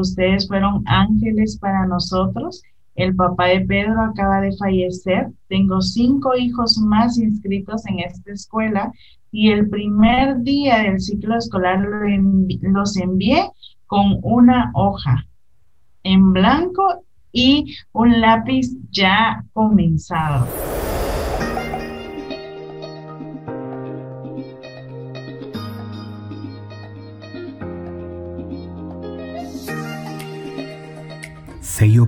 Ustedes fueron ángeles para nosotros. El papá de Pedro acaba de fallecer. Tengo cinco hijos más inscritos en esta escuela y el primer día del ciclo escolar los envié con una hoja en blanco y un lápiz ya comenzado.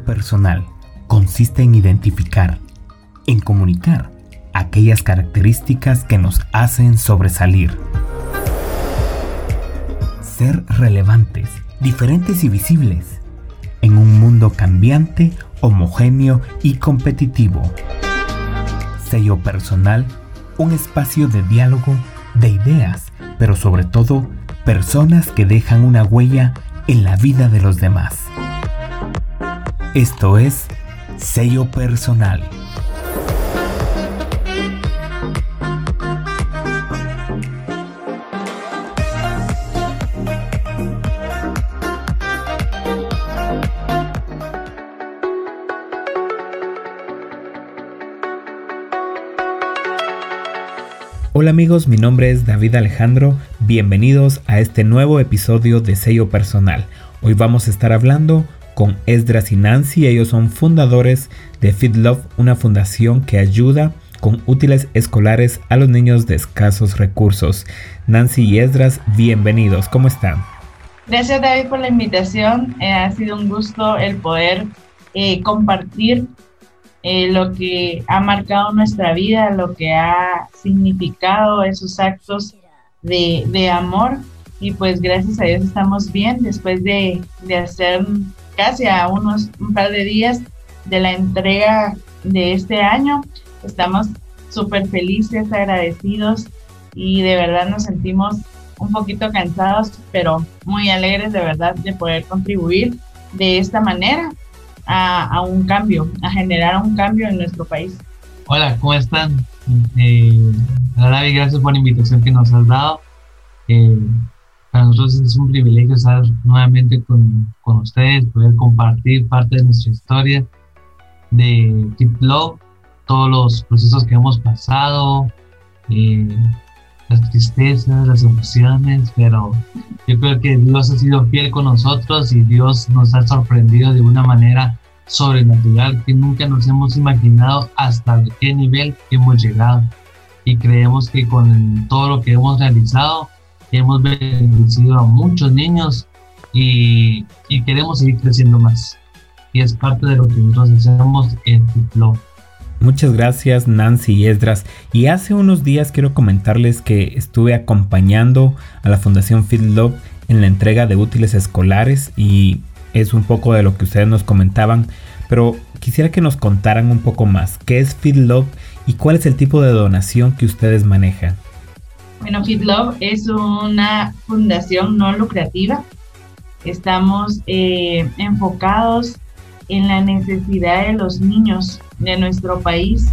Personal consiste en identificar, en comunicar aquellas características que nos hacen sobresalir. Ser relevantes, diferentes y visibles en un mundo cambiante, homogéneo y competitivo. Sello personal, un espacio de diálogo, de ideas, pero sobre todo personas que dejan una huella en la vida de los demás. Esto es sello personal. Hola amigos, mi nombre es David Alejandro, bienvenidos a este nuevo episodio de Sello Personal. Hoy vamos a estar hablando con Esdras y Nancy. Ellos son fundadores de Feed Love, una fundación que ayuda con útiles escolares a los niños de escasos recursos. Nancy y Esdras, bienvenidos. ¿Cómo están? Gracias David por la invitación. Eh, ha sido un gusto el poder eh, compartir eh, lo que ha marcado nuestra vida, lo que ha significado esos actos de, amor. Y pues gracias a Dios estamos bien después de, de hacer casi a unos un par de días de la entrega de este año. Estamos súper felices, agradecidos y de verdad nos sentimos un poquito cansados, pero muy alegres de verdad de poder contribuir de esta manera a, un cambio, a generar un cambio en nuestro país. Hola, ¿cómo están? Eh, gracias por la invitación que nos has dado. Eh, nosotros es un privilegio estar nuevamente con, con ustedes, poder compartir parte de nuestra historia de Keep Love, todos los procesos que hemos pasado, eh, las tristezas, las emociones, pero yo creo que Dios ha sido fiel con nosotros y Dios nos ha sorprendido de una manera sobrenatural que nunca nos hemos imaginado hasta qué nivel hemos llegado. Y creemos que con todo lo que hemos realizado, hemos bendecido a muchos niños y, queremos seguir creciendo más. Y es parte de lo que nosotros hacemos en Flow. Muchas gracias Nancy Esdras. Y hace unos días quiero comentarles que estuve acompañando a la Fundación Feed Love en la entrega de útiles escolares y es un poco de lo que ustedes nos comentaban, pero quisiera que nos contaran un poco más. ¿Qué es Feed Love y cuál es el tipo de donación que ustedes manejan? Bueno, Feed Love es una fundación no lucrativa. Estamos eh, enfocados en la necesidad de los niños de nuestro país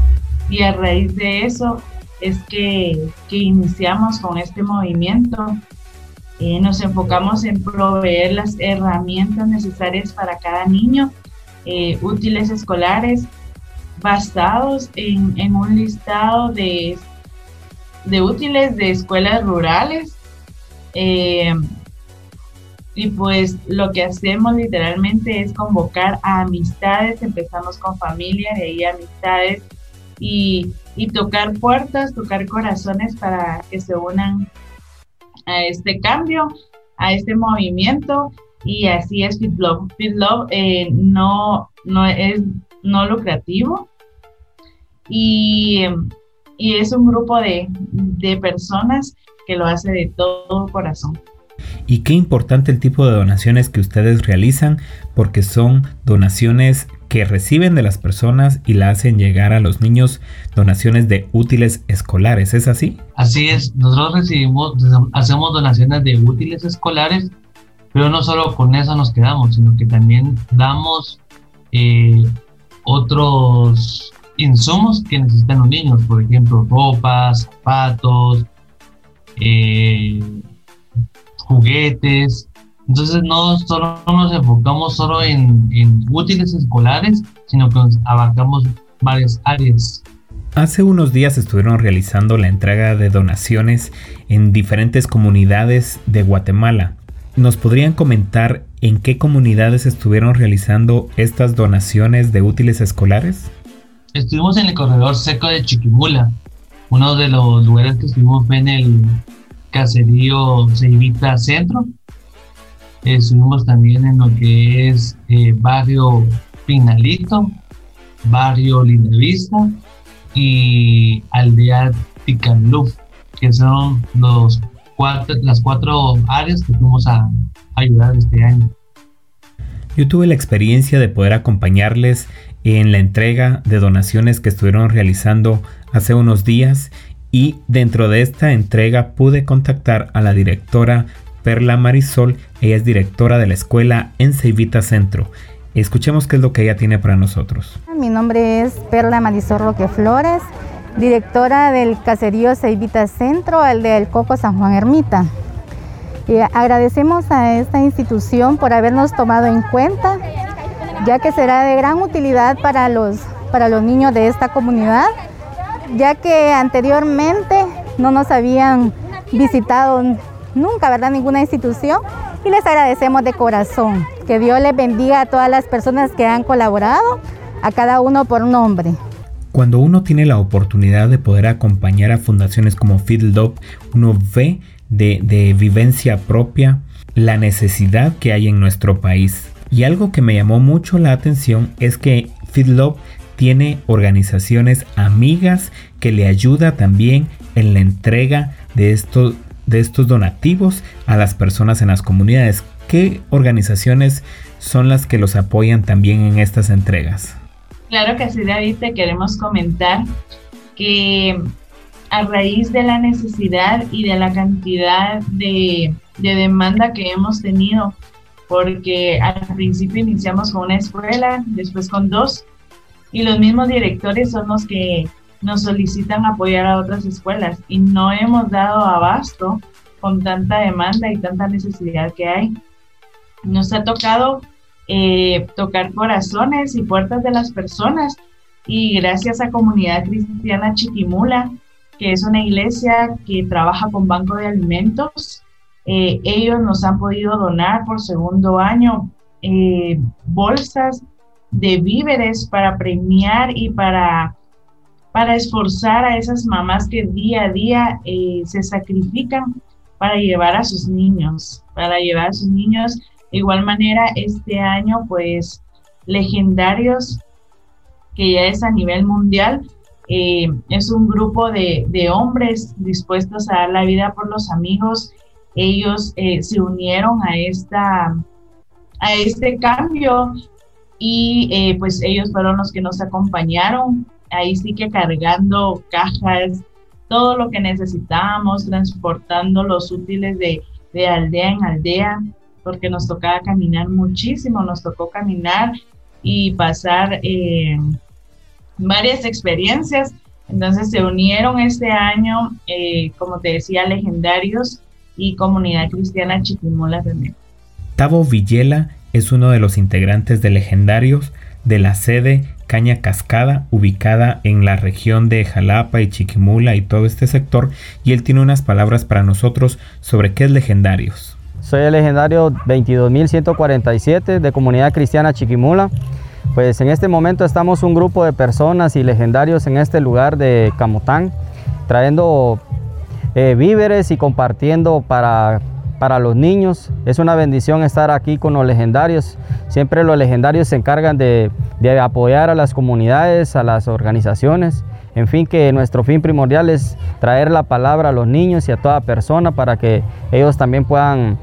y a raíz de eso es que, iniciamos con este movimiento. Eh, nos enfocamos en proveer las herramientas necesarias para cada niño, eh, útiles escolares, basados en, en, un listado de de útiles de escuelas rurales. Eh, y pues lo que hacemos literalmente es convocar a amistades, empezamos con familia, de ahí amistades y, tocar puertas, tocar corazones para que se unan a este cambio, a este movimiento y así es FitLove. FitLove eh, no, no es no lucrativo y y es un grupo de, personas que lo hace de todo corazón. Y qué importante el tipo de donaciones que ustedes realizan porque son donaciones que reciben de las personas y la hacen llegar a los niños donaciones de útiles escolares, ¿es así? Así es, nosotros recibimos, hacemos donaciones de útiles escolares, pero no solo con eso nos quedamos, sino que también damos eh, otros insumos que necesitan los niños, por ejemplo, ropas, zapatos, eh, juguetes, Entonces no solo nos enfocamos solo en, en útiles escolares, sino que abarcamos varias áreas. Hace unos días estuvieron realizando la entrega de donaciones en diferentes comunidades de Guatemala. ¿Nos podrían comentar en qué comunidades estuvieron realizando estas donaciones de útiles escolares? Estuvimos en el corredor seco de Chiquimula. Uno de los lugares que estuvimos fue en el caserío Ceibita Centro. Estuvimos también en lo que es eh, barrio Pinalito, barrio Lindavista y aldea Ticaluf, que son los cuatro, las cuatro áreas que fuimos a ayudar este año. Yo tuve la experiencia de poder acompañarles en la entrega de donaciones que estuvieron realizando hace unos días y dentro de esta entrega pude contactar a la directora Perla Marisol, ella es directora de la escuela en Ceibita Centro. Escuchemos qué es lo que ella tiene para nosotros. Mi nombre es Perla Marisol Roque Flores, directora del caserío Ceibita Centro, el del Coco San Juan Ermita. Y agradecemos a esta institución por habernos tomado en cuenta ya que será de gran utilidad para los, para los niños de esta comunidad, ya que anteriormente no nos habían visitado nunca, ¿verdad? Ninguna institución y les agradecemos de corazón. Que Dios les bendiga a todas las personas que han colaborado, a cada uno por nombre. Cuando uno tiene la oportunidad de poder acompañar a fundaciones como Fiddle uno ve de, de vivencia propia la necesidad que hay en nuestro país y algo que me llamó mucho la atención es que FeedLove tiene organizaciones amigas que le ayuda también en la entrega de estos, de estos donativos a las personas en las comunidades. ¿Qué organizaciones son las que los apoyan también en estas entregas? Claro que sí, David, te queremos comentar que a raíz de la necesidad y de la cantidad de, de demanda que hemos tenido porque al principio iniciamos con una escuela, después con dos, y los mismos directores son los que nos solicitan apoyar a otras escuelas y no hemos dado abasto con tanta demanda y tanta necesidad que hay. Nos ha tocado eh, tocar corazones y puertas de las personas y gracias a Comunidad Cristiana Chiquimula, que es una iglesia que trabaja con banco de alimentos, eh, ellos nos han podido donar por segundo año eh, bolsas de víveres para premiar y para, para esforzar a esas mamás que día a día eh, se sacrifican para llevar a sus niños, para llevar a sus niños. De igual manera, este año, pues, legendarios, que ya es a nivel mundial, es un grupo de, de hombres dispuestos a dar la vida por los amigos ellos eh, se unieron a, esta, a este cambio y eh, pues ellos fueron los que nos acompañaron, ahí sí que cargando cajas, todo lo que necesitábamos, transportando los útiles de, aldea en aldea, porque nos tocaba caminar muchísimo, nos tocó caminar y pasar eh, varias experiencias. Entonces se unieron este año, como te decía, legendarios y Comunidad Cristiana Chiquimola también. Tavo Villela es uno de los integrantes de Legendarios de la sede Caña Cascada, ubicada en la región de Jalapa y Chiquimula y todo este sector, y él tiene unas palabras para nosotros sobre qué es Legendarios. Soy el legendario 22147 de Comunidad Cristiana Chiquimula. Pues en este momento estamos un grupo de personas y legendarios en este lugar de Camotán, trayendo eh, víveres y compartiendo para, para los niños. Es una bendición estar aquí con los legendarios. Siempre los legendarios se encargan de, de apoyar a las comunidades, a las organizaciones. En fin, que nuestro fin primordial es traer la palabra a los niños y a toda persona para que ellos también puedan,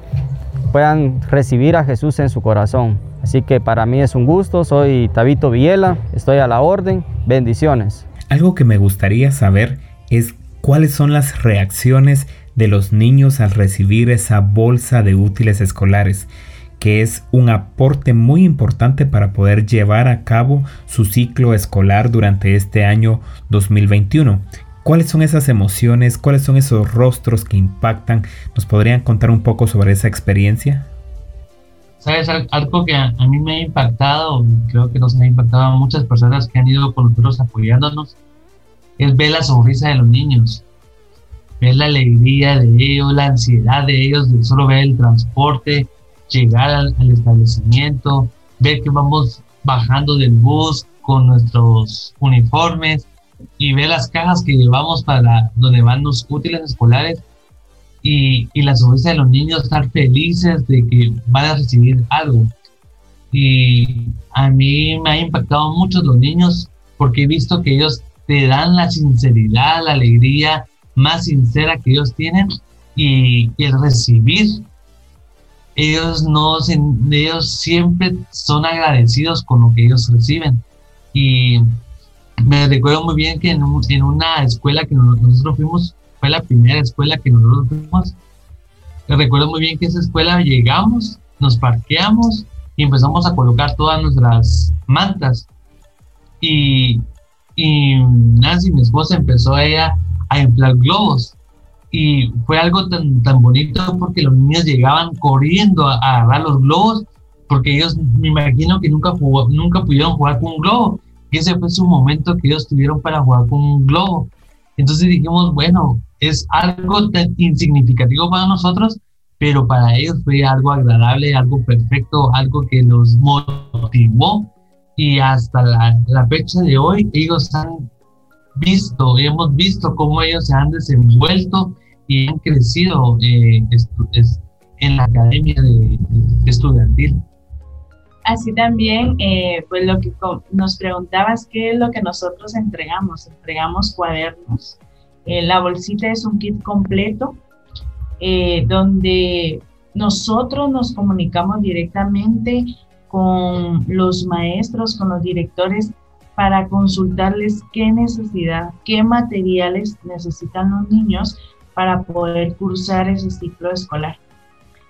puedan recibir a Jesús en su corazón. Así que para mí es un gusto, soy Tabito Villela, estoy a la orden, bendiciones. Algo que me gustaría saber es cuáles son las reacciones de los niños al recibir esa bolsa de útiles escolares, que es un aporte muy importante para poder llevar a cabo su ciclo escolar durante este año 2021. ¿Cuáles son esas emociones? ¿Cuáles son esos rostros que impactan? ¿Nos podrían contar un poco sobre esa experiencia? sabes, algo que a, mí me ha impactado, creo que nos ha impactado a muchas personas que han ido con nosotros apoyándonos, es ver la sonrisa de los niños, ver la alegría de ellos, la ansiedad de ellos de solo ver el transporte, llegar al, al establecimiento, ver que vamos bajando del bus con nuestros uniformes y ver las cajas que llevamos para donde van los útiles escolares y, y la sonrisa de los niños estar felices de que van a recibir algo. Y a mí me ha impactado mucho los niños porque he visto que ellos te dan la sinceridad, la alegría más sincera que ellos tienen y, y el recibir ellos no ellos siempre son agradecidos con lo que ellos reciben. Y me recuerdo muy bien que en, en una escuela que nosotros fuimos fue la primera escuela que nosotros fuimos recuerdo muy bien que esa escuela llegamos nos parqueamos y empezamos a colocar todas nuestras mantas. Y y Nancy mi esposa empezó a ella a inflar globos y fue algo tan, tan bonito porque los niños llegaban corriendo a, agarrar los globos porque ellos me imagino que nunca, jugó, nunca pudieron jugar con un globo y ese fue su momento que ellos tuvieron para jugar con un globo. Entonces dijimos, bueno, es algo tan insignificativo para nosotros, pero para ellos fue algo agradable, algo perfecto, algo que los motivó y hasta la, la fecha de hoy ellos han visto, hemos visto cómo ellos se han desenvuelto y han crecido eh, en la academia de, estudiantil. Así también, eh, pues lo que nos preguntabas, ¿qué es lo que nosotros entregamos? Entregamos cuadernos. Eh, la bolsita es un kit completo donde nosotros nos comunicamos directamente con los maestros, con los directores, para consultarles qué necesidad, qué materiales necesitan los niños para poder cursar ese ciclo escolar.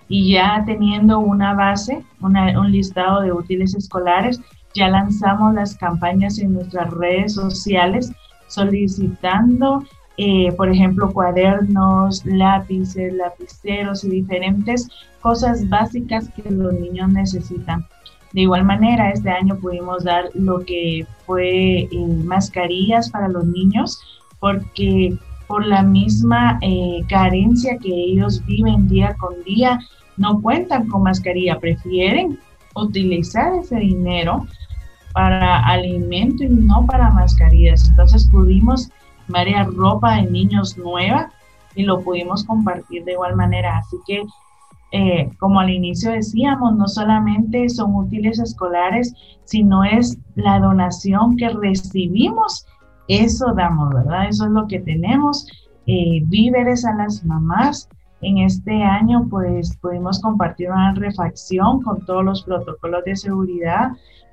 Y ya teniendo una base, un listado de útiles escolares, ya lanzamos las campañas en nuestras redes sociales solicitando, eh, por ejemplo, cuadernos, lápices, lapiceros y diferentes cosas básicas que los niños necesitan. De igual manera, este año pudimos dar lo que fue eh, mascarillas para los niños, porque por la misma eh, carencia que ellos viven día con día, no cuentan con mascarilla, prefieren utilizar ese dinero para alimento y no para mascarillas. Entonces pudimos variar ropa de niños nueva y lo pudimos compartir de igual manera. Así que, eh, como al inicio decíamos, no solamente son útiles escolares, sino es la donación que recibimos eso damos, ¿verdad? Eso es lo que tenemos. Eh, víveres a las mamás. En este año, pues pudimos compartir una refacción con todos los protocolos de seguridad,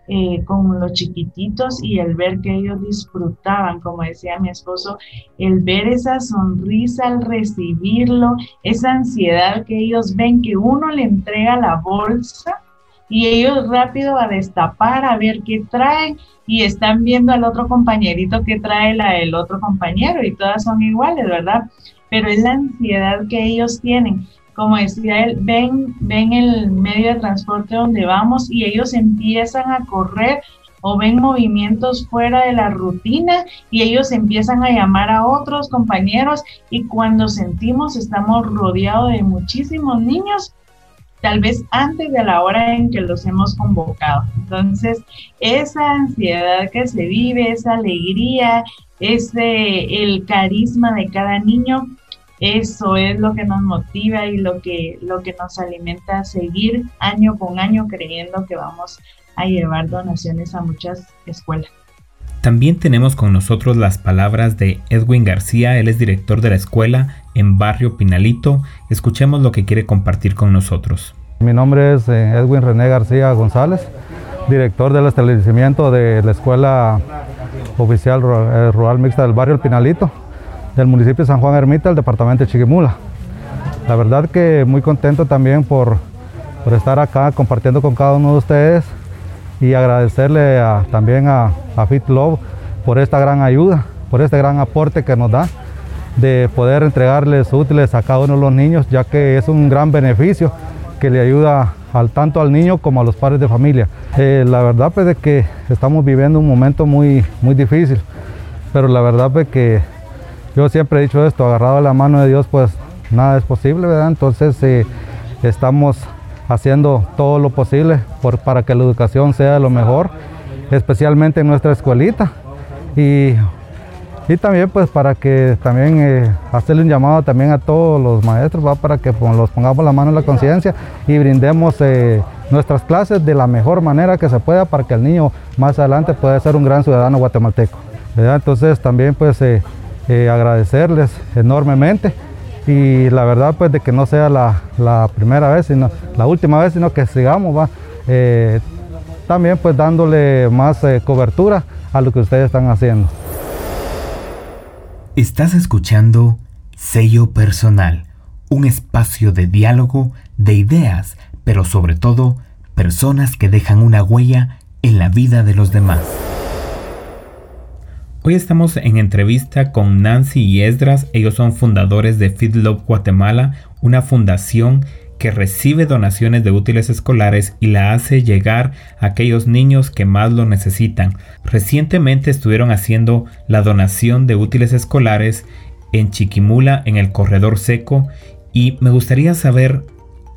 eh, con los chiquititos y el ver que ellos disfrutaban, como decía mi esposo, el ver esa sonrisa al recibirlo, esa ansiedad que ellos ven que uno le entrega la bolsa y ellos rápido a destapar, a ver qué traen y están viendo al otro compañerito que trae la del otro compañero y todas son iguales, ¿verdad? Pero es la ansiedad que ellos tienen. Como decía él, ven, ven el medio de transporte donde vamos y ellos empiezan a correr o ven movimientos fuera de la rutina y ellos empiezan a llamar a otros compañeros y cuando sentimos estamos rodeados de muchísimos niños, tal vez antes de la hora en que los hemos convocado. Entonces, esa ansiedad que se vive, esa alegría, ese el carisma de cada niño, eso es lo que nos motiva y lo que, lo que nos alimenta a seguir año con año creyendo que vamos a llevar donaciones a muchas escuelas. También tenemos con nosotros las palabras de Edwin García, él es director de la escuela en Barrio Pinalito. Escuchemos lo que quiere compartir con nosotros. Mi nombre es eh, Edwin René García González, director del establecimiento de la Escuela Oficial eh, Rural Mixta del Barrio El Pinalito, del municipio de San Juan Ermita, del departamento de Chiquimula. La verdad que muy contento también por, por estar acá compartiendo con cada uno de ustedes y agradecerle también a, a Fit Love por esta gran ayuda, por este gran aporte que nos da de poder entregarles útiles a cada uno de los niños, ya que es un gran beneficio que le ayuda al, tanto al niño como a los padres de familia. Eh, la verdad pues de que estamos viviendo un momento muy, muy difícil, pero la verdad pues que yo siempre he dicho esto, agarrado a la mano de Dios pues nada es posible, ¿verdad? Entonces eh, estamos haciendo todo lo posible por, para que la educación sea lo mejor, especialmente en nuestra escuelita. Y y también pues para que también eh, hacerle un llamado también a todos los maestros para que los pongamos la mano en la conciencia y brindemos eh, nuestras clases de la mejor manera que se pueda para que el niño más adelante pueda ser un gran ciudadano guatemalteco. Entonces también pues eh, agradecerles enormemente y la verdad pues de que no sea la, primera vez, sino la última vez, sino que sigamos ¿va? también pues dándole más cobertura a lo que ustedes están haciendo. Estás escuchando Sello Personal, un espacio de diálogo, de ideas, pero sobre todo personas que dejan una huella en la vida de los demás. Hoy estamos en entrevista con Nancy y Esdras, ellos son fundadores de Feed Love Guatemala, una fundación que recibe donaciones de útiles escolares y la hace llegar a aquellos niños que más lo necesitan. Recientemente estuvieron haciendo la donación de útiles escolares en Chiquimula, en el corredor seco, y me gustaría saber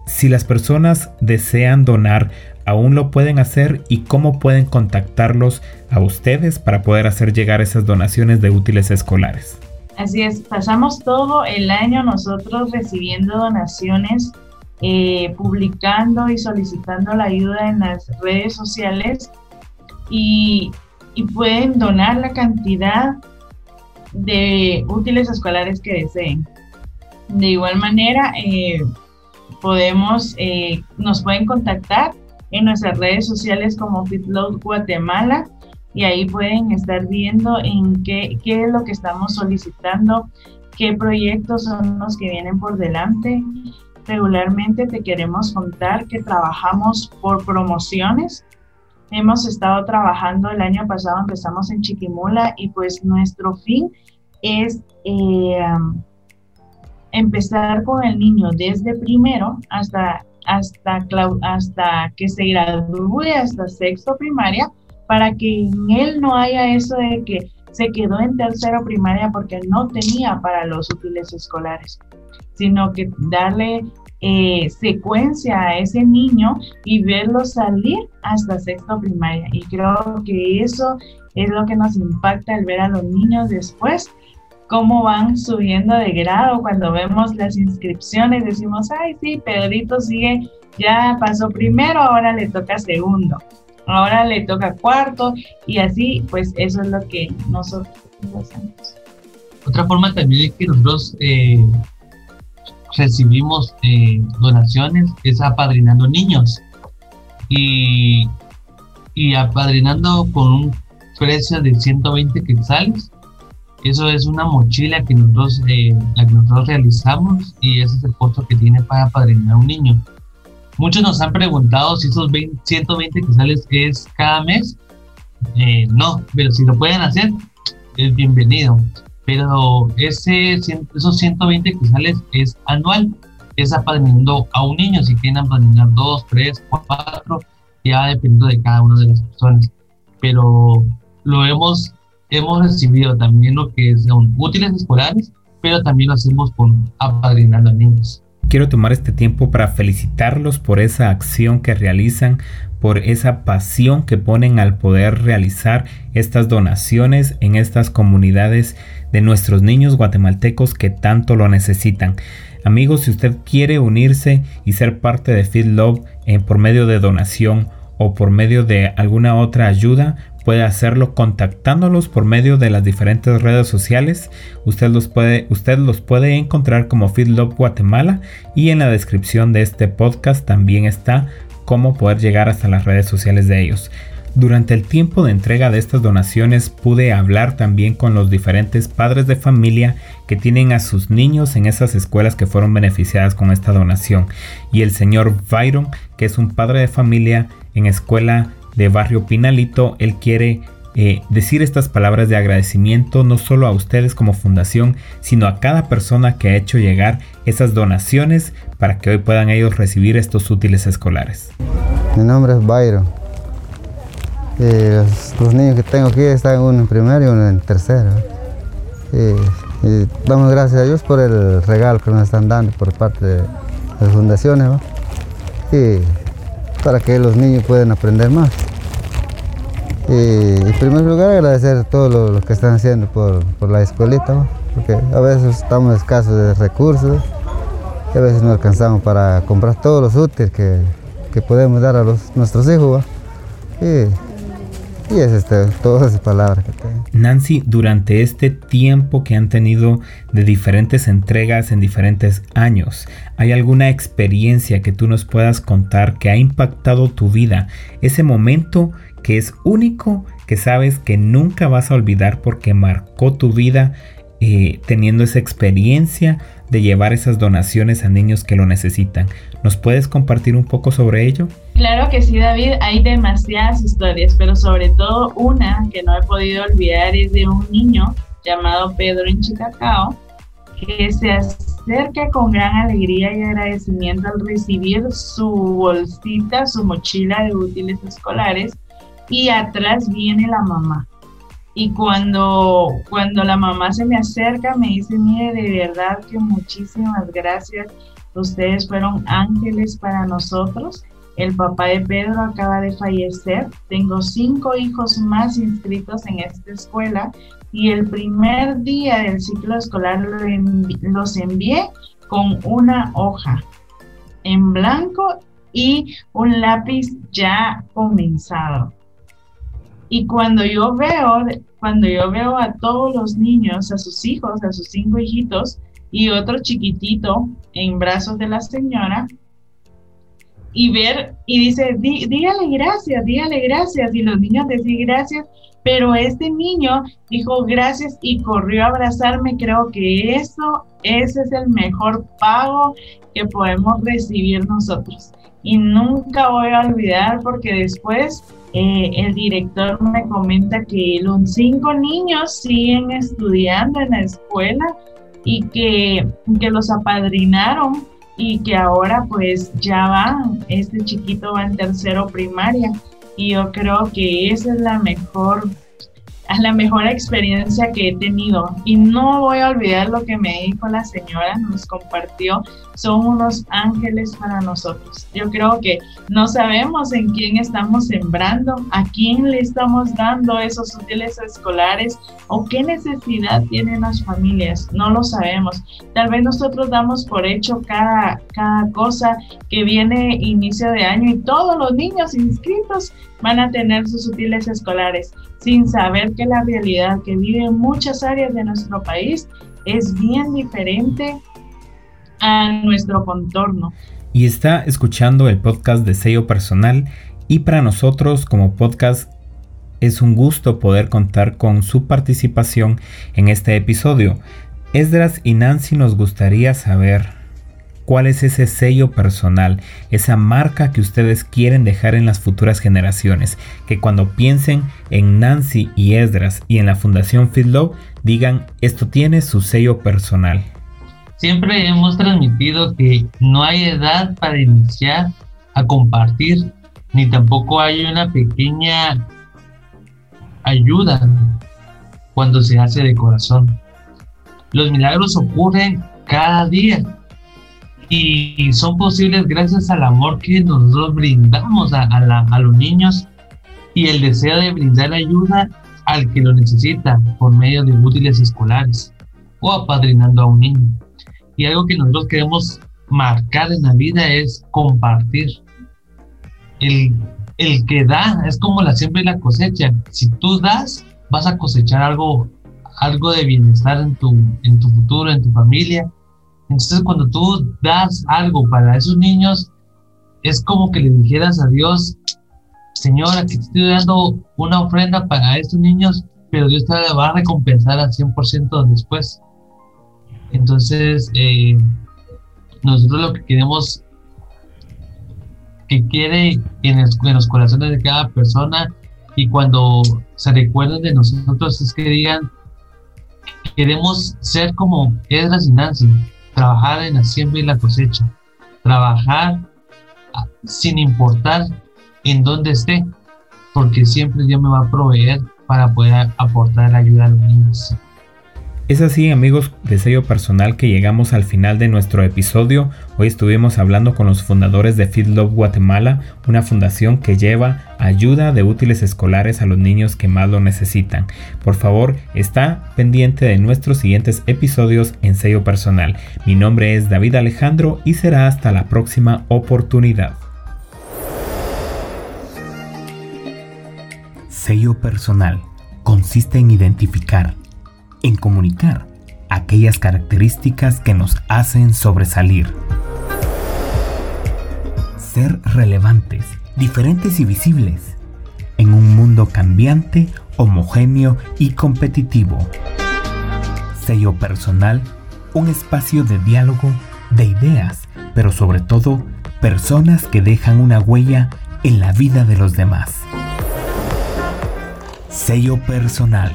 si las personas desean donar, aún lo pueden hacer y cómo pueden contactarlos a ustedes para poder hacer llegar esas donaciones de útiles escolares. Así es, pasamos todo el año nosotros recibiendo donaciones eh, publicando y solicitando la ayuda en las redes sociales y, pueden donar la cantidad de útiles escolares que deseen. De igual manera, eh, podemos, eh, nos pueden contactar en nuestras redes sociales como FitLoad Guatemala y ahí pueden estar viendo en qué, qué es lo que estamos solicitando, qué proyectos son los que vienen por delante regularmente te queremos contar que trabajamos por promociones. Hemos estado trabajando el año pasado, empezamos en Chiquimula y pues nuestro fin es eh, empezar con el niño desde primero hasta, hasta, hasta que se gradúe, hasta sexto primaria, para que en él no haya eso de que se quedó en tercero primaria porque no tenía para los útiles escolares sino que darle eh, secuencia a ese niño y verlo salir hasta sexto primaria. Y creo que eso es lo que nos impacta al ver a los niños después cómo van subiendo de grado cuando vemos las inscripciones decimos ay sí Pedrito sigue ya pasó primero ahora le toca segundo ahora le toca cuarto y así pues eso es lo que nosotros hacemos otra forma también es que nosotros eh, recibimos eh, donaciones es apadrinando niños y, y apadrinando con un precio de 120 quetzales. Eso es una mochila que nosotros, eh, la que nosotros realizamos y ese es el costo que tiene para apadrinar un niño. Muchos nos han preguntado si esos 120 quetzales es cada mes. Eh, no, pero si lo pueden hacer, es bienvenido pero ese, esos 120 quetzales es anual, es apadrinando a un niño, si quieren apadrinar dos, tres, cuatro, ya dependiendo de cada una de las personas. Pero lo hemos, hemos recibido también lo que son útiles escolares, pero también lo hacemos con apadrinando a niños. Quiero tomar este tiempo para felicitarlos por esa acción que realizan, por esa pasión que ponen al poder realizar estas donaciones en estas comunidades de nuestros niños guatemaltecos que tanto lo necesitan. Amigos, si usted quiere unirse y ser parte de Feed Love en, por medio de donación o por medio de alguna otra ayuda, puede hacerlo contactándolos por medio de las diferentes redes sociales. Usted los puede, usted los puede encontrar como Love Guatemala y en la descripción de este podcast también está cómo poder llegar hasta las redes sociales de ellos. Durante el tiempo de entrega de estas donaciones pude hablar también con los diferentes padres de familia que tienen a sus niños en esas escuelas que fueron beneficiadas con esta donación. Y el señor Byron, que es un padre de familia en escuela de barrio Pinalito, él quiere eh, decir estas palabras de agradecimiento no solo a ustedes como fundación, sino a cada persona que ha hecho llegar esas donaciones para que hoy puedan ellos recibir estos útiles escolares. Mi nombre es Byron. Eh, los, niños que tengo aquí están uno en primero y uno en tercero. y damos gracias a Dios por el regalo que nos están dando por parte de las fundaciones y para que los niños puedan aprender más. Y en primer lugar agradecer a todos los, que están haciendo por, la escuelita, porque a veces estamos escasos de recursos y a veces no alcanzamos para comprar todos los útiles que, podemos dar a los, nuestros hijos. Este, todas esas palabras que tengo. Nancy, durante este tiempo que han tenido de diferentes entregas en diferentes años, ¿hay alguna experiencia que tú nos puedas contar que ha impactado tu vida? Ese momento que es único, que sabes que nunca vas a olvidar porque marcó tu vida eh, teniendo esa experiencia de llevar esas donaciones a niños que lo necesitan. ¿Nos puedes compartir un poco sobre ello? Claro que sí, David. Hay demasiadas historias, pero sobre todo una que no he podido olvidar es de un niño llamado Pedro en Chicacao, que se acerca con gran alegría y agradecimiento al recibir su bolsita, su mochila de útiles escolares y atrás viene la mamá. Y cuando, cuando la mamá se me acerca, me dice, mire, de verdad que muchísimas gracias. Ustedes fueron ángeles para nosotros. El papá de Pedro acaba de fallecer. Tengo cinco hijos más inscritos en esta escuela y el primer día del ciclo escolar los envié con una hoja en blanco y un lápiz ya comenzado. Y cuando yo veo, cuando yo veo a todos los niños, a sus hijos, a sus cinco hijitos y otro chiquitito en brazos de la señora, y ver, y dice, dígale gracias, dígale gracias, y los niños decían gracias, pero este niño dijo gracias y corrió a abrazarme, creo que eso, ese es el mejor pago que podemos recibir nosotros. Y nunca voy a olvidar porque después eh, el director me comenta que los cinco niños siguen estudiando en la escuela y que, que los apadrinaron y que ahora pues ya van, este chiquito va en tercero primaria. Y yo creo que esa es la mejor la mejor experiencia que he tenido. Y no voy a olvidar lo que me dijo la señora, nos compartió, son unos ángeles para nosotros. Yo creo que no sabemos en quién estamos sembrando, a quién le estamos dando esos útiles escolares o qué necesidad tienen las familias, no lo sabemos. Tal vez nosotros damos por hecho cada, cada cosa que viene inicio de año y todos los niños inscritos van a tener sus útiles escolares sin saber que la realidad que vive en muchas áreas de nuestro país es bien diferente a nuestro contorno. Y está escuchando el podcast de sello personal y para nosotros como podcast es un gusto poder contar con su participación en este episodio. Esdras y Nancy nos gustaría saber cuál es ese sello personal, esa marca que ustedes quieren dejar en las futuras generaciones, que cuando piensen en Nancy y Esdras y en la Fundación Feedlow digan esto tiene su sello personal. Siempre hemos transmitido que no hay edad para iniciar a compartir, ni tampoco hay una pequeña ayuda cuando se hace de corazón. Los milagros ocurren cada día y son posibles gracias al amor que nosotros brindamos a, a, los niños y el deseo de brindar ayuda al que lo necesita por medio de útiles escolares o apadrinando a un niño. Y algo que nosotros queremos marcar en la vida es compartir. El, el que da es como la siembra y la cosecha. Si tú das, vas a cosechar algo, algo de bienestar en tu, en tu futuro, en tu familia entonces cuando tú das algo para esos niños, es como que le dijeras a Dios, Señor, aquí te estoy dando una ofrenda para estos niños, pero Dios te va a recompensar al 100% después. Entonces, eh, nosotros lo que queremos, que quiere en, los corazones de cada persona, y cuando se recuerden de nosotros es que digan, queremos ser como Edras y Nancy, trabajar en la siembra y la cosecha, trabajar sin importar en dónde esté, porque siempre Dios me va a proveer para poder aportar ayuda a los niños. Es así amigos de sello personal que llegamos al final de nuestro episodio. Hoy estuvimos hablando con los fundadores de Feed Love Guatemala, una fundación que lleva ayuda de útiles escolares a los niños que más lo necesitan. Por favor, está pendiente de nuestros siguientes episodios en sello personal. Mi nombre es David Alejandro y será hasta la próxima oportunidad. Sello personal consiste en identificar en comunicar aquellas características que nos hacen sobresalir. Ser relevantes, diferentes y visibles en un mundo cambiante, homogéneo y competitivo. Sello personal, un espacio de diálogo, de ideas, pero sobre todo personas que dejan una huella en la vida de los demás. Sello personal